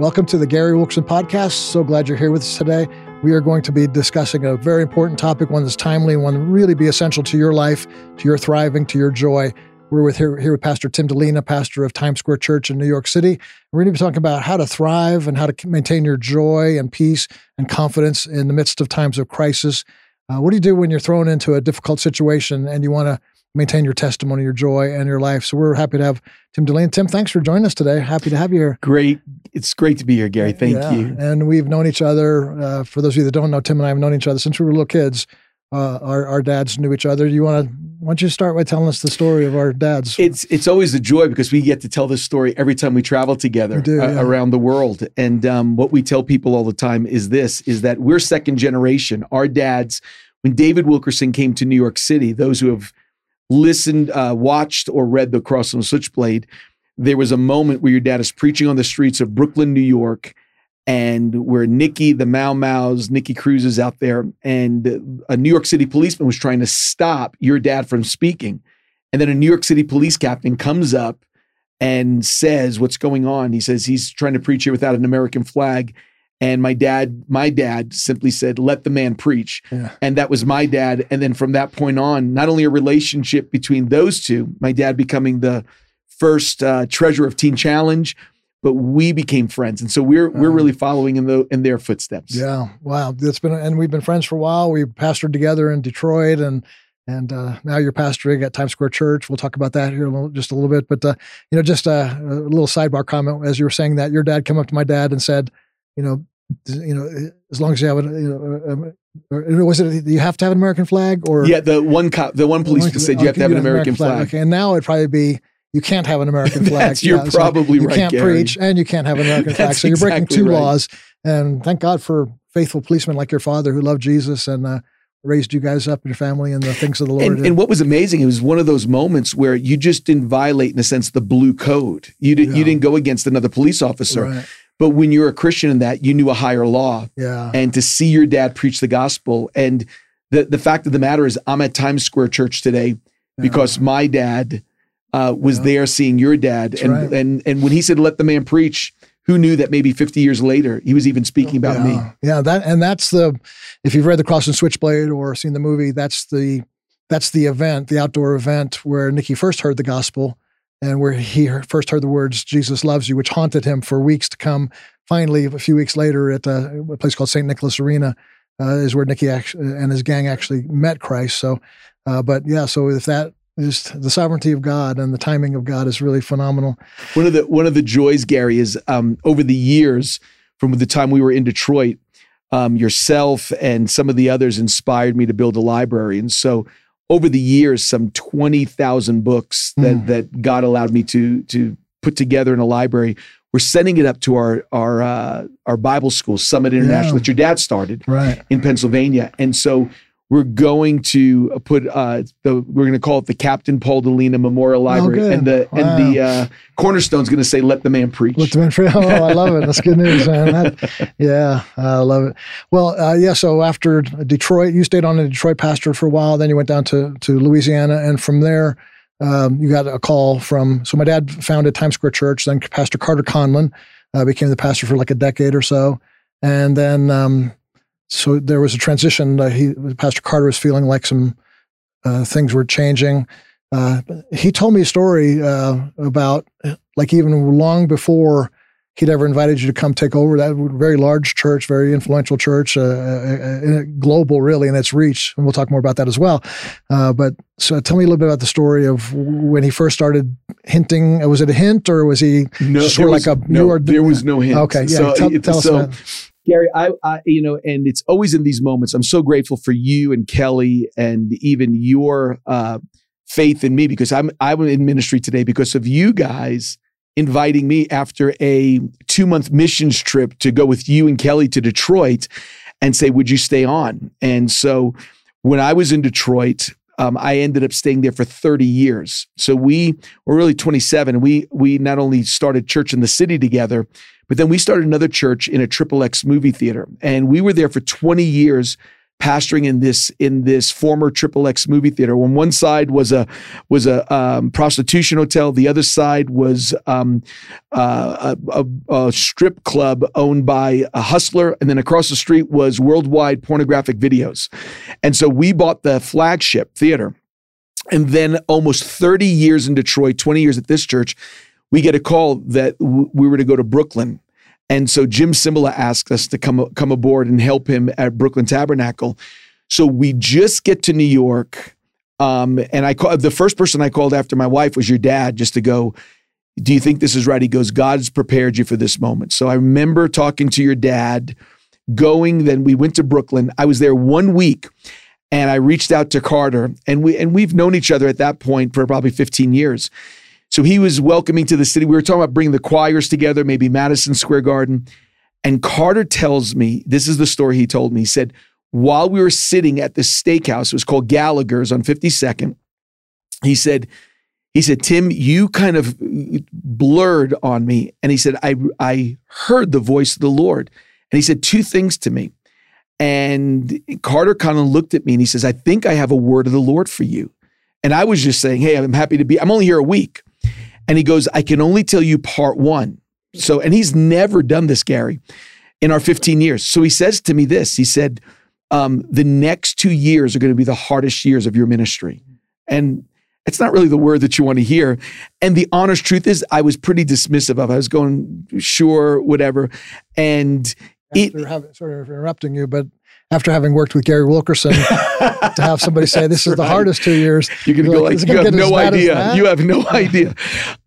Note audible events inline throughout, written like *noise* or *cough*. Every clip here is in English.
Welcome to the Gary Wilkerson Podcast. So glad you're here with us today. We are going to be discussing a very important topic, one that's timely, one that really be essential to your life, to your thriving, to your joy. We're with here, here with Pastor Tim Dilena, pastor of Times Square Church in New York City. We're going to be talking about how to thrive and how to maintain your joy and peace and confidence in the midst of times of crisis. Uh, what do you do when you're thrown into a difficult situation and you want to maintain your testimony, your joy, and your life. So we're happy to have Tim Dilena. Tim, thanks for joining us today. Happy to have you here. Great. It's great to be here, Gary. Thank yeah. you. And we've known each other. Uh, for those of you that don't know, Tim and I have known each other since we were little kids. Uh, our, our dads knew each other. Do you want to? Why don't you start by telling us the story of our dads? It's it's always a joy because we get to tell this story every time we travel together do, uh, yeah. around the world. And um, what we tell people all the time is this: is that we're second generation. Our dads, when David Wilkerson came to New York City, those who have listened, uh, watched, or read The Cross the Switchblade, there was a moment where your dad is preaching on the streets of Brooklyn, New York, and where Nicky, the Mau Mau's, Nicky Cruz is out there, and a New York City policeman was trying to stop your dad from speaking. And then a New York City police captain comes up and says, What's going on? He says he's trying to preach here without an American flag. And my dad, my dad simply said, let the man preach. Yeah. And that was my dad. And then from that point on, not only a relationship between those two, my dad becoming the first uh, treasurer of Teen Challenge, but we became friends. And so we're we're uh-huh. really following in the in their footsteps. Yeah. Wow. That's been and we've been friends for a while. We pastored together in Detroit and and uh, now you're pastoring at Times Square Church. We'll talk about that here a little, just a little bit. But uh, you know, just a, a, little sidebar comment as you were saying that your dad came up to my dad and said, you know, you know, as long as you have a, you know, or was it you have to have an American flag or yeah, the one cop, the one policeman said you have to have an American, American flag. flag. Okay, and now it'd probably be you can't have an American *laughs* flag. you're yeah, probably so you right. You can't Gary. preach and you can't have an American *laughs* flag. So you're breaking two right. laws. And thank God for faithful policemen like your father who loved Jesus and uh, raised you guys up and your family and the things of the Lord. And, and, what was amazing, it was one of those moments where you just didn't violate, in a sense, the blue code. You didn't. Yeah. You didn't go against another police officer. Right. But when you're a Christian in that, you knew a higher law. Yeah. And to see your dad preach the gospel. And the, the fact of the matter is, I'm at Times Square Church today yeah. because my dad uh, was yeah. there seeing your dad. and, right. and, and when he said, let the man preach, who knew that maybe 50 years later he was even speaking about yeah. me? Yeah. That, and that's the, if you've read The Cross and Switchblade or seen the movie, that's the, that's the event, the outdoor event where Nicky first heard the gospel and where he first heard the words "Jesus loves you," which haunted him for weeks to come. Finally, a few weeks later, at a, a place called St. Nicholas Arena, uh, is where Nicky and his gang actually met Christ. So, uh, but yeah, so if that is the sovereignty of God and the timing of God is really phenomenal. One of the one of the joys, Gary, is um, over the years from the time we were in Detroit. Um, yourself and some of the others inspired me to build a library, and so over the years some 20,000 books that mm. that God allowed me to to put together in a library. We're sending it up to our our uh, our Bible school, Summit International, yeah. that your dad started right. in Pennsylvania, and so we're going to put uh, the we're going to call it the Captain Paul Dilena Memorial Library, oh, and the wow. and the uh, cornerstone's going to say "Let the man preach." Let the man preach. Oh, I love it. That's good news, man. That, yeah, I love it. Well, uh, yeah. So after Detroit, you stayed on a Detroit pastor for a while. Then you went down to to Louisiana, and from there. Um, you got a call from so my dad founded Times Square Church. Then Pastor Carter Conlon uh, became the pastor for like a decade or so, and then um, so there was a transition. Uh, he, Pastor Carter was feeling like some uh, things were changing. Uh, he told me a story uh, about like even long before he'd ever invited you to come take over that very large church, very influential church, uh, uh, global really in its reach. And we'll talk more about that as well. but so tell me a little bit about the story of when he first started hinting. Was it a hint or was he no, sort of like a no? There was no hint. Okay, yeah. So, tell, tell so, us Gary, I, I, you know, and it's always in these moments. I'm so grateful for you and Kelly and even your uh, faith in me because I'm I'm in ministry today because of you guys inviting me after a two month missions trip to go with you and Kelly to Detroit and say, "Would you stay on?" And so when I was in Detroit, um, I ended up staying there for 30 years. So we were really 27, we we not only started church in the city together, but then we started another church in a triple X movie theater, and we were there for 20 years pastoring in this in this former Triple X movie theater. On one side was a was a um, prostitution hotel. The other side was um, uh, a, a, a, strip club owned by a hustler, and then across the street was worldwide pornographic videos. And so we bought the flagship theater, and then almost thirty years in Detroit, twenty years at this church, we get a call that we were to go to Brooklyn and so Jim Cymbala asked us to come, come aboard and help him at Brooklyn Tabernacle. So we just get to New York. Um, and I called the first person I called after my wife was your dad, just to go, Do you think this is right? He goes, God's prepared you for this moment. So I remember talking to your dad, going, then we went to Brooklyn. I was there one week and I reached out to Carter, and we and we've known each other at that point for probably 15 years. So he was welcoming to the city. We were talking about bringing the choirs together, maybe Madison Square Garden. And Carter tells me this is the story he told me. He said, while we were sitting at this steakhouse, it was called Gallagher's on 52nd, he said, he said, Tim, you kind of blurred on me. And he said, I, I heard the voice of the Lord. And he said two things to me. And Carter kind of looked at me and he says, I think I have a word of the Lord for you. And I was just saying, Hey, I'm happy to be, I'm only here a week. And he goes, I can only tell you part one. So, and he's never done this, Gary, in our 15 years. So he says to me this He said, um, The next two years are going to be the hardest years of your ministry. And it's not really the word that you want to hear. And the honest truth is, I was pretty dismissive of. It. I was going, sure, whatever. And After it, having, sort of interrupting you, but after having worked with Gary Wilkerson, *laughs* to have somebody say this is the hardest two years. You're going to go like, like you have no idea. You have no idea.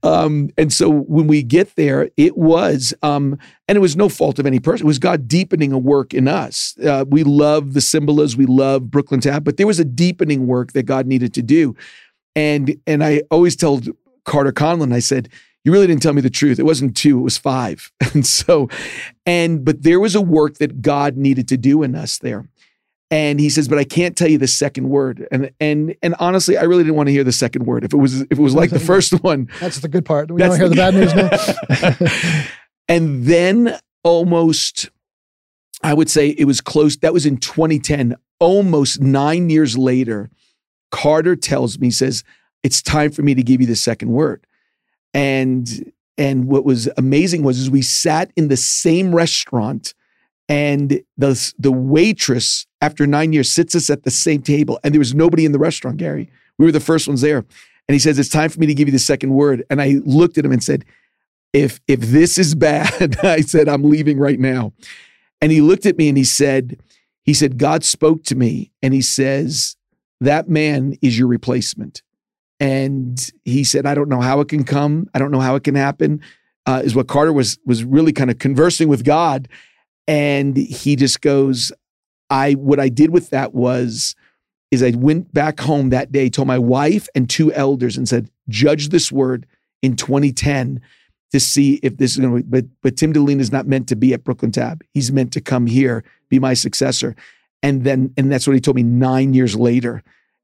Um, and so when we get there, it was, um, and it was no fault of any person. It was God deepening a work in us. Uh, we love the Cymbalas, we love Brooklyn Tab, but there was a deepening work that God needed to do. And and I always told Carter Conlon, I said, you really didn't tell me the truth. It wasn't two, it was five. *laughs* And so, and, but there was a work that God needed to do in us there. And he says, but I can't tell you the second word. And and and honestly, I really didn't want to hear the second word. If it was if it was like the *laughs* first one. That's the good part. We don't hear the bad news now. *laughs* and then almost, I would say it was close. That was in 2010. Almost nine years later, Carter tells me, says, it's time for me to give you the second word. And and what was amazing was is we sat in the same restaurant and the the waitress after 9 years sits us at the same table and there was nobody in the restaurant Gary. We were the first ones there. And he says it's time for me to give you the second word. And I looked at him and said if if this is bad *laughs* I said I'm leaving right now. And he looked at me and he said he said God spoke to me and he says that man is your replacement and he said, I don't know how it can come. I don't know how it can happen. Uh, is what Carter was was really kind of conversing with God. And he just goes, I what I did with that was is I went back home that day, told my wife and two elders and said, judge this word in 2010 to see if this is going to but but Tim Dilena is not meant to be at Brooklyn Tab. He's meant to come here, be my successor. And then and that's what he told me 9 years later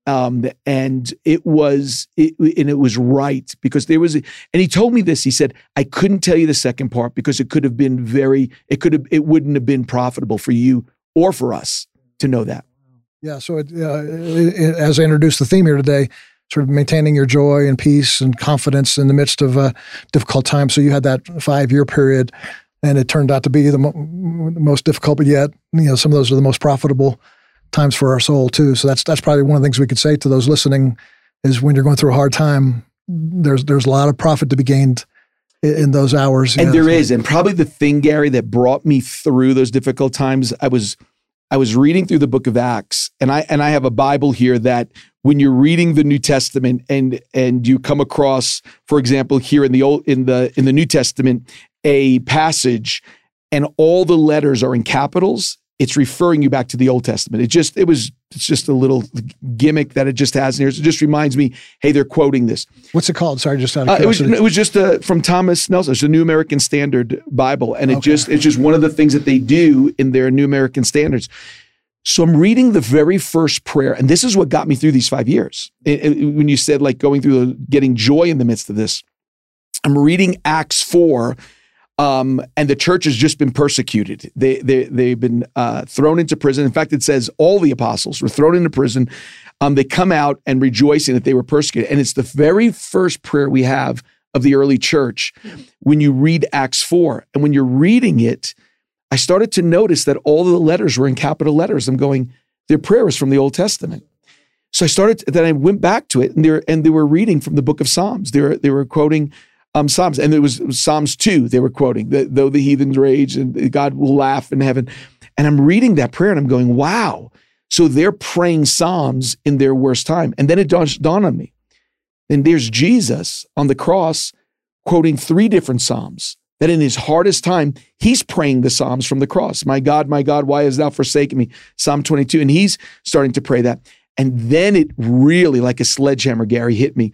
um, and it was it, and it was right because there was and he told me this. He said i couldn't tell you the second part because it could have been very it could have it wouldn't have been profitable for you or for us to know that. Yeah so it, uh, it, as i introduced the theme here today sort of maintaining your joy and peace and confidence in the midst of a difficult time so you had that five year period and it turned out to be the mo- most difficult but yet you know some of those are the most profitable times for our soul too. So that's that's probably one of the things we could say to those listening is when you're going through a hard time, there's there's a lot of profit to be gained in, in those hours. And there is, and probably the thing, Gary, that brought me through those difficult times. I was I was reading through the book of Acts, and I and I have a Bible here that when you're reading the New Testament and and you come across, for example, here in the old in the in the New Testament, a passage and all the letters are in capitals it's referring you back to the Old Testament. It just it was it's just a little gimmick that it just has in here. So it just reminds me, hey, they're quoting this. What's it called? Sorry, just out of uh, it was it was just uh, from Thomas Nelson. It's a New American Standard Bible, and it okay. just it's just one of the things that they do in their New American Standards. So I'm reading the very first prayer, and this is what got me through these five years. It, it, when you said like going through the, getting joy in the midst of this, I'm reading Acts four Um, and the church has just been persecuted. They, they, they've been uh, thrown into prison. In fact, it says all the apostles were thrown into prison. Um, they come out and rejoicing that they were persecuted. And it's the very first prayer we have of the early church when you read Acts 4. And when you're reading it, I started to notice that all the letters were in capital letters. I'm going, their prayer is from the Old Testament. So I started, then I went back to it and they were, and they were reading from the book of Psalms. They were, they were quoting um, Psalms, and it was, Psalms 2 they were quoting, though the heathens rage and God will laugh in heaven. And I'm reading that prayer and I'm going, wow. So they're praying Psalms in their worst time. And then it dawned on me. And there's Jesus on the cross quoting three different Psalms that in his hardest time, he's praying the Psalms from the cross. My God, my God, why hast thou forsaken me? Psalm 22. And he's starting to pray that. And then it really, like a sledgehammer, Gary, hit me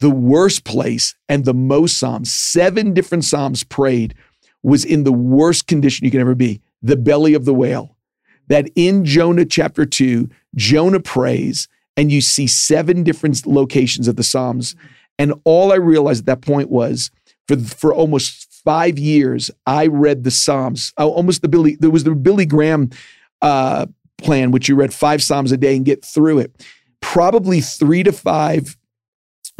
the worst place and the most Psalms, seven different Psalms prayed, was in the worst condition you can ever be the belly of the whale. That in Jonah chapter 2, Jonah prays, and you see seven different locations of the Psalms. And all I realized at that point was for, for almost five years, I read the Psalms, uh, almost the Billy, there was the Billy Graham uh, plan, which you read five Psalms a day and get through it. Probably three to five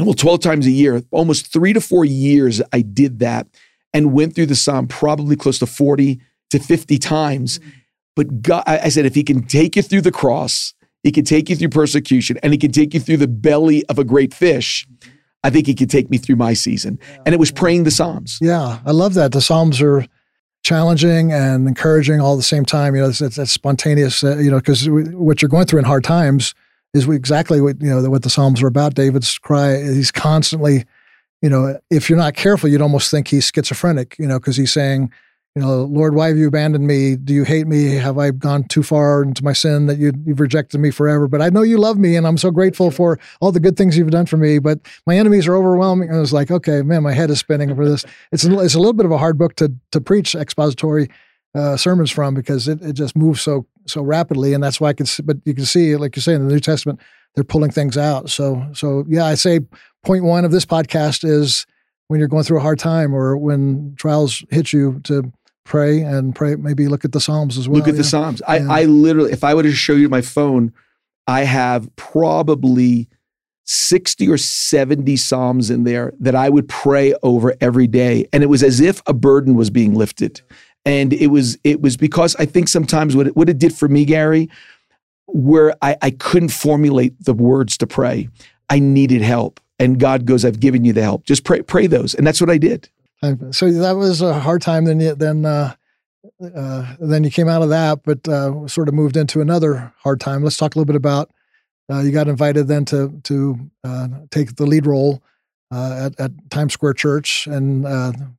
well, 12 times a year, almost three to four years, I did that and went through the psalm probably close to 40 to 50 times. Mm-hmm. But God, I said, if he can take you through the cross, he can take you through persecution, and he can take you through the belly of a great fish. Mm-hmm. I think he could take me through my season. And it was praying the Psalms. Yeah, I love that. The Psalms are challenging and encouraging all at the same time. You know, it's, it's, it's spontaneous, uh, you know, because what you're going through in hard times – is exactly what you know what the Psalms are about. David's cry. He's constantly, you know, if you're not careful, you'd almost think he's schizophrenic. You know, because he's saying, you know, Lord, why have you abandoned me? Do you hate me? Have I gone too far into my sin that you, have rejected me forever? But I know you love me, and I'm so grateful for all the good things you've done for me. But my enemies are overwhelming. And I was like, okay, man, my head is spinning over this. It's a, it's a little bit of a hard book to to preach expository uh, sermons from because it, it just moves so so rapidly, and that's why I can. See, but you can see, like you say in the New Testament, they're pulling things out. So so yeah, I say point one of this podcast is when you're going through a hard time or when trials hit you to pray and pray. Maybe look at the Psalms as well. Look at yeah. the Psalms. I, I literally, if I were to show you my phone, I have probably 60 or 70 Psalms in there that I would pray over every day. And it was as if a burden was being lifted and it was it was because I think sometimes what it, what it did for me, Gary, where I, I couldn't formulate the words to pray, I needed help, and God goes, "I've given you the help. Just pray pray those," and that's what I did. So that was a hard time. Then you, then uh, uh, then you came out of that, but uh, sort of moved into another hard time. Let's talk a little bit about. Uh, you got invited then to to uh, take the lead role uh, at, at Times Square Church, and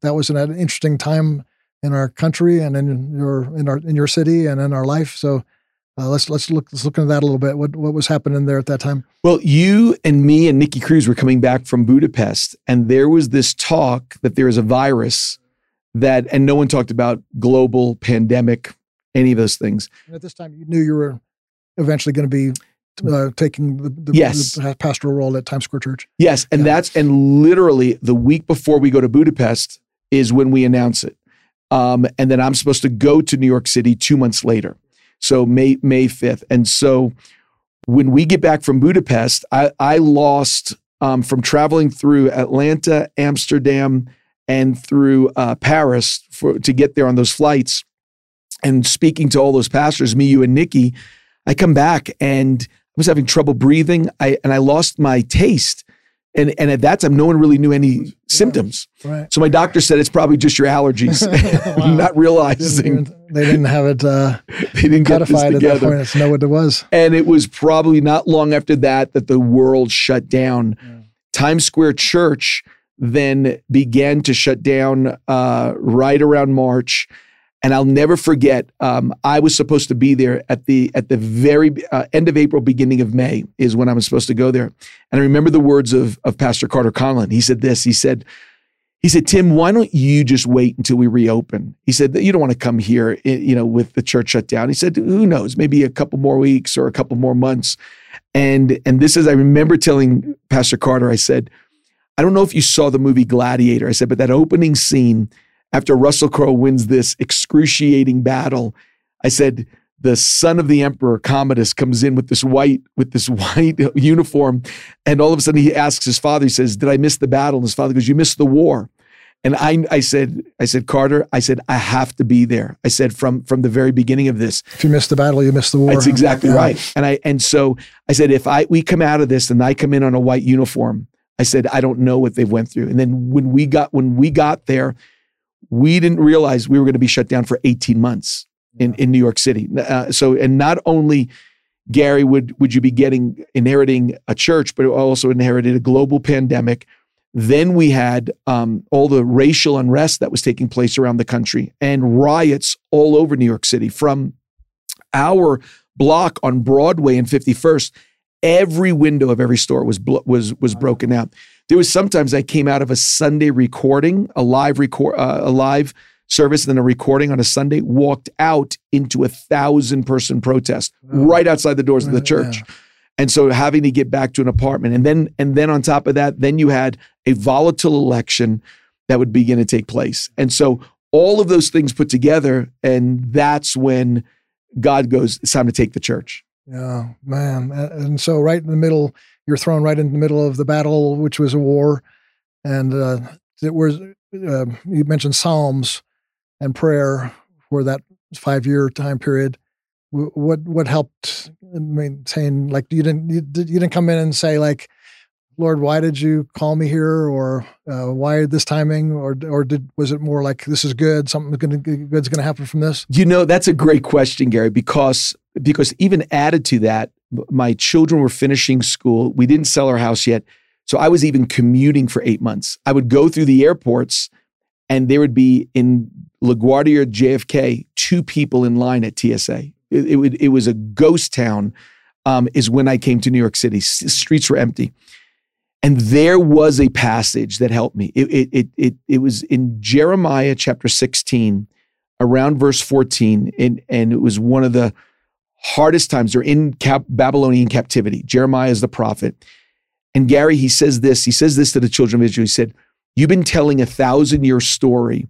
that was an interesting time in our country and in your in our in your city and in our life. So uh, let's let's look let's look into that a little bit. What what was happening there at that time? Well, you and me and Nicky Cruz were coming back from Budapest, and there was this talk that there is a virus that, and no one talked about global pandemic, any of those things. And at this time, you knew you were eventually going to be uh, taking the, the, yes. the, pastoral role at Times Square Church. Yes, and yeah. that's and literally the week before we go to Budapest is when we announce it. Um, and then I'm supposed to go to New York City two months later. So May May 5th. And so when we get back from Budapest, I, I lost um, from traveling through Atlanta, Amsterdam, and through uh, Paris for, to get there on those flights and speaking to all those pastors, me, you, and Nicky, I come back and I was having trouble breathing. I and I lost my taste. And, and at that time, no one really knew any symptoms. Right. So my doctor said it's probably just your allergies, *laughs* *laughs* not realizing they didn't have it. Uh, *laughs* they didn't codified at that point. to know what it was. And it was probably not long after that that the world shut down. Yeah. Times Square Church then began to shut down uh, right around March. And I'll never forget. Um, I was supposed to be there at the at the very uh, end of April, beginning of May is when I was supposed to go there. And I remember the words of of Pastor Carter Conlon. He said this. He said, he said, Tim, why don't you just wait until we reopen? He said you don't want to come here, you know, with the church shut down. He said, who knows, maybe a couple more weeks or a couple more months. And and this is, I remember telling Pastor Carter, I said, I don't know if you saw the movie Gladiator. I said, but that opening scene after Russell Crowe wins this excruciating battle, I said, the son of the emperor commodus comes in with this white with this *laughs* white uniform and all of a sudden he asks his father he says did i miss the battle and his father goes you missed the war. And i i said i said carter i said i have to be there. I said from from the very beginning of this. If you miss the battle you miss the war. That's exactly yeah. right. And i and so i said if i we come out of this and i come in on a white uniform i said i don't know what they've went through. And then when we got when we got there we didn't realize we were going to be shut down for 18 months in, in New York City. Uh, so, and not only Gary would would you be getting inheriting a church, but also inherited a global pandemic. Then we had um, all the racial unrest that was taking place around the country and riots all over New York City. From our block on Broadway and 51st, every window of every store was was was broken out. There was sometimes I came out of a Sunday recording, a live record, uh, a live service and then a recording on a Sunday, walked out into a thousand person protest right outside the doors of the church. Yeah. And so having to get back to an apartment. And then and then on top of that, then you had a volatile election that would begin to take place. And so all of those things put together, and that's when God goes, it's time to take the church. Yeah, man. And so right in the middle, you're thrown right in the middle of the battle, which was a war. And uh, it was, uh, you mentioned Psalms and prayer for that five year time period what what helped maintain like you didn't you, didn't come in and say like lord why did you call me here or uh, why this timing or or did was it more like this is good something good's going to happen from this you know that's a great question gary because because even added to that my children were finishing school we didn't sell our house yet so i was even commuting for eight months i would go through the airports and there would be in LaGuardia or JFK two people in line at TSA. It, it, it was a ghost town. Um, is when I came to New York City. S- streets were empty, and there was a passage that helped me. It it it it, it was in Jeremiah chapter sixteen, around verse fourteen, and and it was one of the hardest times. They're in cap- Babylonian captivity. Jeremiah is the prophet, and Gary he says this. He says this to the children of Israel. He said You've been telling a thousand year story.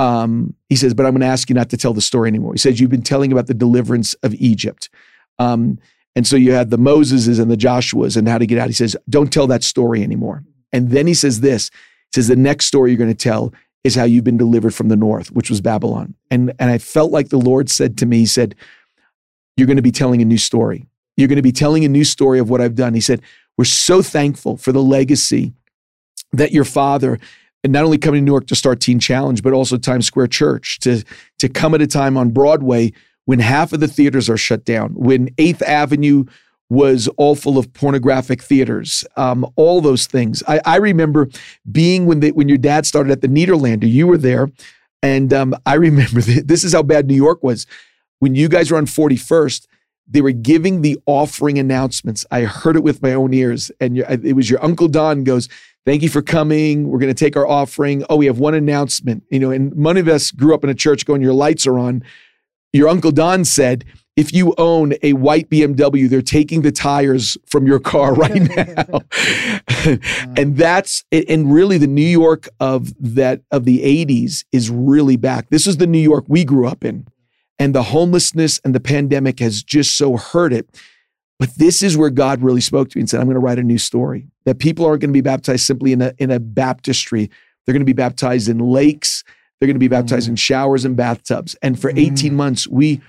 Um, he says, but I'm going to ask you not to tell the story anymore. He says, You've been telling about the deliverance of Egypt. Um, and so you had the Moseses and the Joshuas and how to get out. He says, Don't tell that story anymore. And then he says this He says, The next story you're going to tell is how you've been delivered from the north, which was Babylon. And, and I felt like the Lord said to me, He said, You're going to be telling a new story. You're going to be telling a new story of what I've done. He said, We're so thankful for the legacy that your father and not only coming to New York to start Teen Challenge, but also Times Square Church to to come at a time on Broadway when half of the theaters are shut down, when Eighth Avenue was all full of pornographic theaters, um, all those things. I, I remember being when they, when your dad started at the Nederlander, you were there, and um, I remember *laughs* this is how bad New York was when you guys were on 41st. They were giving the offering announcements. I heard it with my own ears, and it was your uncle Don goes Thank you for coming. We're going to take our offering. Oh, we have one announcement. You know, and many of us grew up in a church going, Your lights are on. Your Uncle Don said, if you own a white BMW, they're taking the tires from your car right *laughs* now. *laughs* *laughs* and that's and really the New York of that of the 80s is really back. This is the New York we grew up in. And the homelessness and the pandemic has just so hurt it but this is where God really spoke to me and said, I'm going to write a new story. That people aren't going to be baptized simply in a, in a baptistry. They're going to be baptized in lakes. They're going to be baptized mm. in showers and bathtubs. And for mm. 18 months, we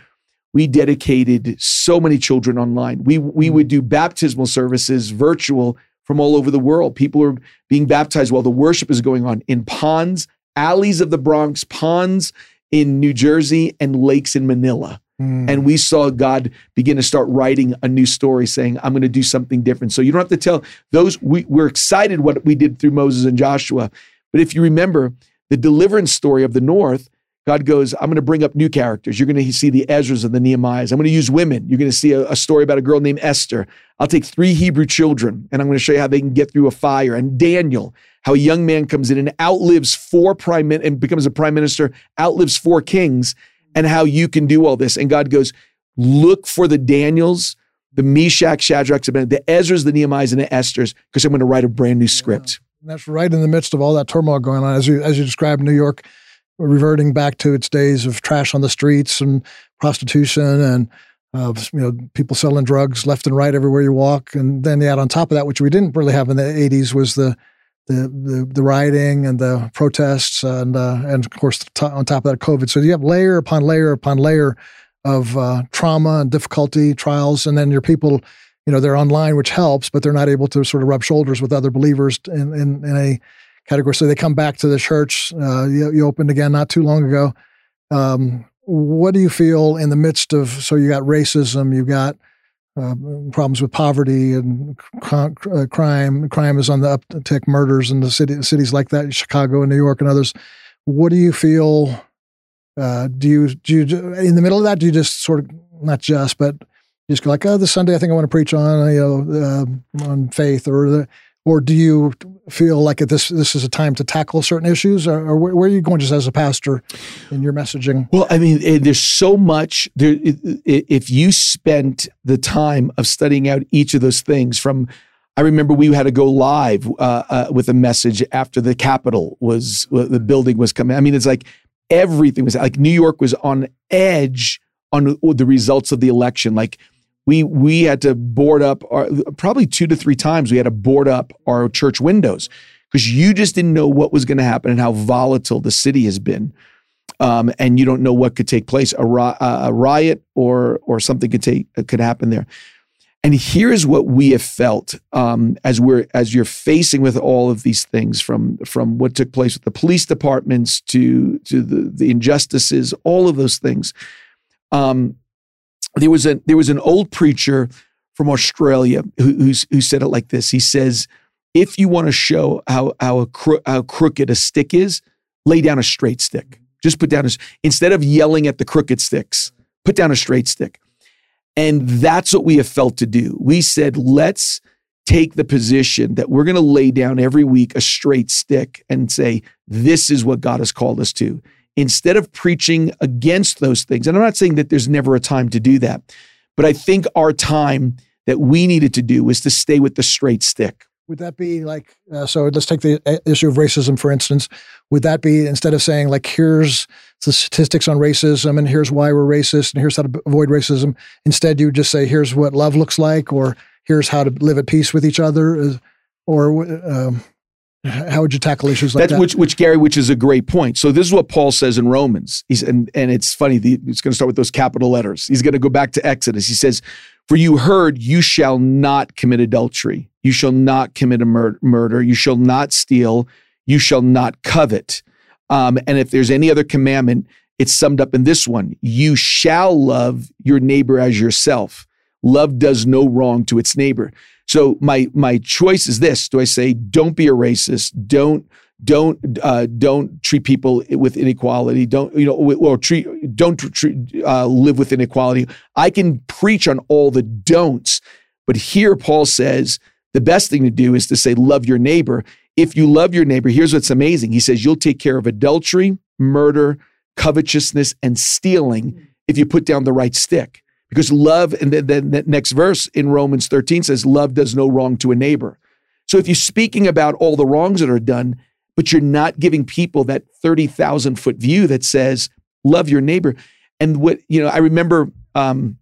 we dedicated so many children online. We we mm. would do baptismal services virtual from all over the world. People are being baptized while the worship is going on in ponds, alleys of the Bronx, ponds in New Jersey, and lakes in Manila. And hmm. we saw God begin to start writing a new story saying, I'm going to do something different. So you don't have to tell those, we, we're excited what we did through Moses and Joshua. But if you remember the deliverance story of the North, God goes, I'm going to bring up new characters. You're going to see the Ezras and the Nehemiahs. I'm going to use women. You're going to see a, a, story about a girl named Esther. I'll take three Hebrew children and I'm going to show you how they can get through a fire. And Daniel, how a young man comes in and outlives four prime and becomes a prime minister, outlives four kings, and how you can do all this. And God goes, look for the Daniels, the Meshach, Shadrachs, the Ezras, the Nehemiahs, and the Esthers, because I'm going to write a brand new script. Yeah. that's right in the midst of all that turmoil going on, as you as you described New York reverting back to its days of trash on the streets and prostitution and uh, you know people selling drugs left and right everywhere you walk. And then add on top of that, which we didn't really have in the '80s, was the the the, the rioting and the protests and uh, and of course on top of that COVID. So you have layer upon layer upon layer of uh, trauma and difficulty trials, and then your people, you know, they're online, which helps, but they're not able to sort of rub shoulders with other believers in in, in a category. So they come back to the church. Uh, you, you, opened again not too long ago. Um, what do you feel in the midst of? So you got racism, you got uh, problems with poverty and uh, crime. Crime is on the uptick. Murders in the city, cities like that, Chicago and New York and others. What do you feel? Uh, do you do you in the middle of that? Do you just sort of not just, but just go like, oh, this Sunday I think I want to preach on you know uh, on faith, or the, or do you feel like this this is a time to tackle certain issues, or, or where, are you going just as a pastor in your messaging? Well, I mean, eh, there's so much. There, if you spent the time of studying out each of those things, from I remember we had to go live uh, uh, with a message after the Capitol was the building was coming. I mean, it's like everything was like New York was on edge on the results of the election. Like we we had to board up our, probably two to three times we had to board up our church windows because you just didn't know what was going to happen and how volatile the city has been. Um, and you don't know what could take place a, a riot or or something could take could happen there. And here's what we have felt um, as we're as you're facing with all of these things from from what took place with the police departments to to the the injustices all of those things. Um, there was a there was an old preacher from Australia who who said it like this. He says, "If you want to show how how cro- how crooked a stick is, lay down a straight stick. Just put down a instead of yelling at the crooked sticks, put down a straight stick." And that's what we have felt to do. We said, "Let's." Take the position that we're going to lay down every week a straight stick and say, This is what God has called us to instead of preaching against those things, and I'm not saying that there's never a time to do that, but I think our time that we needed to do was to stay with the straight stick. Would that be like, uh, so let's take the uh, issue of racism, for instance. Would that be instead of saying, like, here's the statistics on racism and here's why we're racist and here's how to avoid racism, instead you would just say, here's what love looks like or here's how to live at peace with each other? Or um, how would you tackle issues like That's, that? Which, which Gary, which is a great point. So this is what Paul says in Romans. He's and and it's funny. The, he's going to start with those capital letters. He's going to go back to Exodus. He says, "For you heard, you shall not commit adultery. You shall not commit a mur- murder. You shall not steal. You shall not covet. Um, and if there's any other commandment, it's summed up in this one: You shall love your neighbor as yourself. Love does no wrong to its neighbor." So my my choice is this: Do I say don't be a racist? Don't don't uh, don't treat people with inequality. Don't you know? Or treat don't treat, uh, live with inequality. I can preach on all the don'ts, but here Paul says the best thing to do is to say love your neighbor. If you love your neighbor, here's what's amazing. He says you'll take care of adultery, murder, covetousness, and stealing if you put down the right stick. Because love, and then, the next verse in Romans 13 says, love does no wrong to a neighbor. So if you're speaking about all the wrongs that are done, but you're not giving people that 30,000 foot view that says, love your neighbor. And what, you know, I remember um,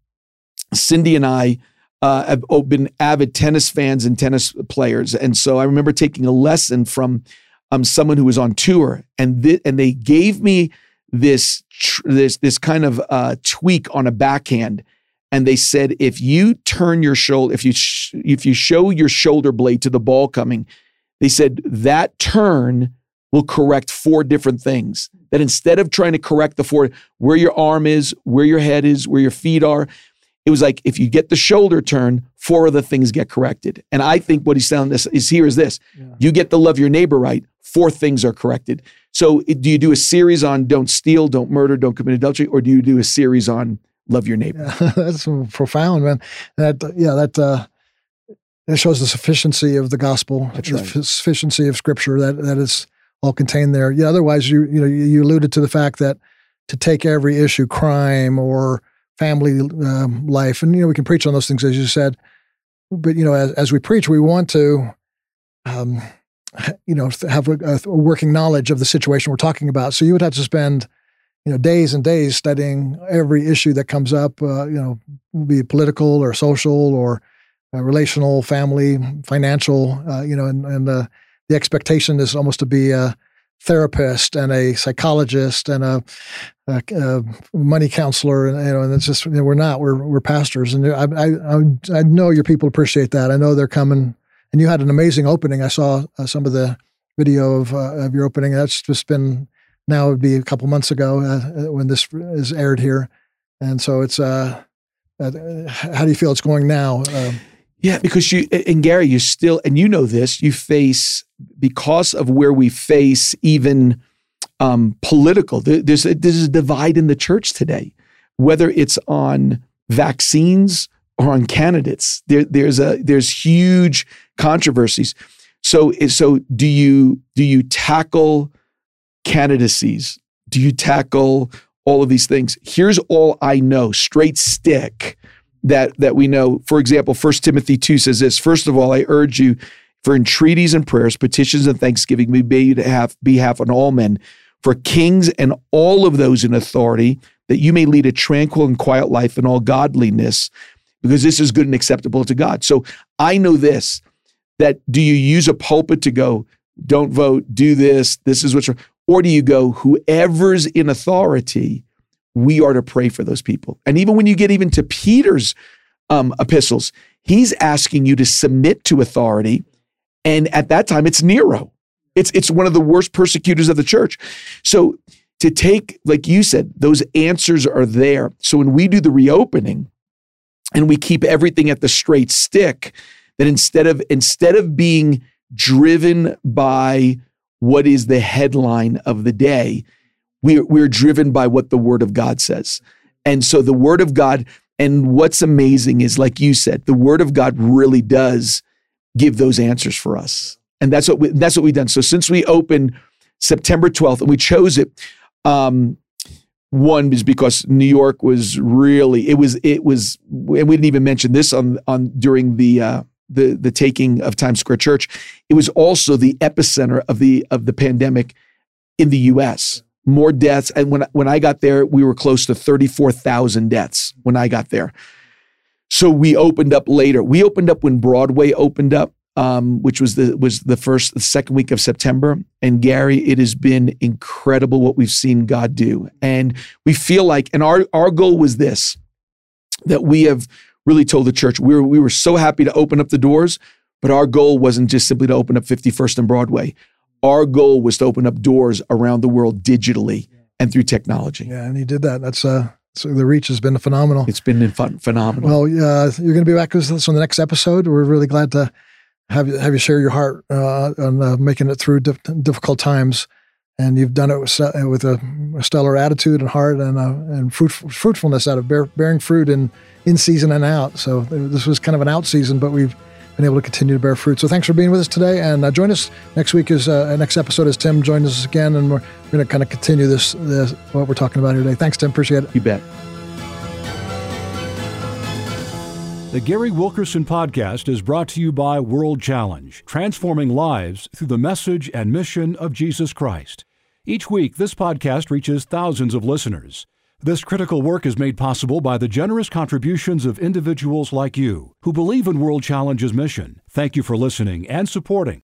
Cindy and I uh, have been avid tennis fans and tennis players. And so I remember taking a lesson from um, someone who was on tour, and th- and they gave me this tr- this this kind of uh, tweak on a backhand and they said if you turn your shoulder if you sh- if you show your shoulder blade to the ball coming they said that turn will correct four different things. That instead of trying to correct the four where your arm is where your head is where your feet are it was like if you get the shoulder turn four of the things get corrected. And i think what he's telling us is here is this. Yeah. you get to love your neighbor right four things are corrected. So do you do a series on don't steal don't murder don't commit adultery or do you do a series on love your neighbor. Yeah, *laughs* that's profound, man. That yeah, that uh, that shows the sufficiency of the gospel, that's the right. sufficiency of Scripture that that is all contained there. Yeah, otherwise you you know you alluded to the fact that to take every issue, crime or family um, life, and you know we can preach on those things as you said, but you know as as we preach, we want to. Um, you know, have a, a, working knowledge of the situation we're talking about. So you would have to spend, you know, days and days studying every issue that comes up. Uh, you know, be it political or social or uh, relational, family, financial. Uh, you know, and and the expectation is almost to be a therapist and a psychologist and a, a, a money counselor, and you know, and it's just you know, we're not. We're we're pastors, and I, I I know your people appreciate that. I know they're coming and you had an amazing opening. I saw uh, some of the video of uh, of your opening. That's just been now it would be a couple months ago uh, when this is aired here, and so it's. Uh, uh how do you feel it's going now? Um, yeah, because you and Gary, you still and you know this. You face because of where we face even um, political. There's a, there's a divide in the church today, whether it's on vaccines or on candidates. There, there's a there's huge controversies. So so do you do you tackle candidacies? Do you tackle all of these things? Here's all I know, straight stick that that we know. For example, 1 Timothy 2 says this, first of all, I urge you for entreaties and prayers, petitions and thanksgiving be made to have behalf on all men, for kings and all of those in authority, that you may lead a tranquil and quiet life in all godliness because this is good and acceptable to God. So I know this that do you use a pulpit to go, don't vote, do this, this is what's or do you go, whoever's in authority, we are to pray for those people. And even when you get even to Peter's um, epistles, he's asking you to submit to authority. And at that time, it's Nero. It's it's one of the worst persecutors of the church. So to take, like you said, those answers are there. So when we do the reopening, and we keep everything at the straight stick that instead of instead of being driven by what is the headline of the day. We're, we're driven by what the word of god says. And so the word of god and what's amazing is like you said the word of god really does give those answers for us. And that's what we, that's what we've done. So since we opened september 12th and we chose it um, one is because New York was really it was it was and we didn't even mention this on on during the uh, the the taking of Times Square Church. It was also the epicenter of the of the pandemic in the U.S. More deaths, and when when I got there, we were close to thirty four thousand deaths when I got there. So we opened up later. We opened up when Broadway opened up um, which was the was the first the second week of September. And Gary, it has been incredible what we've seen God do, and we feel like, and our our goal was this, that we have really told the church we were we were so happy to open up the doors, but our goal wasn't just simply to open up 51st and Broadway. Our goal was to open up doors around the world digitally and through technology. Yeah, and he did that. That's uh so the reach has been phenomenal. It's been fun, phenomenal. Well, uh, you're going to be back with us on the next episode. We're really glad to have you have you share your heart uh, on uh, making it through difficult times, and you've done it with, with a, a, stellar attitude and heart and uh, and fruit, fruitfulness out of bear, bearing fruit in in season and out. So this was kind of an out season, but we've been able to continue to bear fruit. So thanks for being with us today, and uh, join us next week. Is uh, next episode as Tim joins us again, and we're, we're going to kind of continue this, this what we're talking about here today. Thanks, Tim. Appreciate it. You bet. The Gary Wilkerson Podcast is brought to you by World Challenge, transforming lives through the message and mission of Jesus Christ. Each week, this podcast reaches thousands of listeners. This critical work is made possible by the generous contributions of individuals like you who believe in World Challenge's mission. Thank you for listening and supporting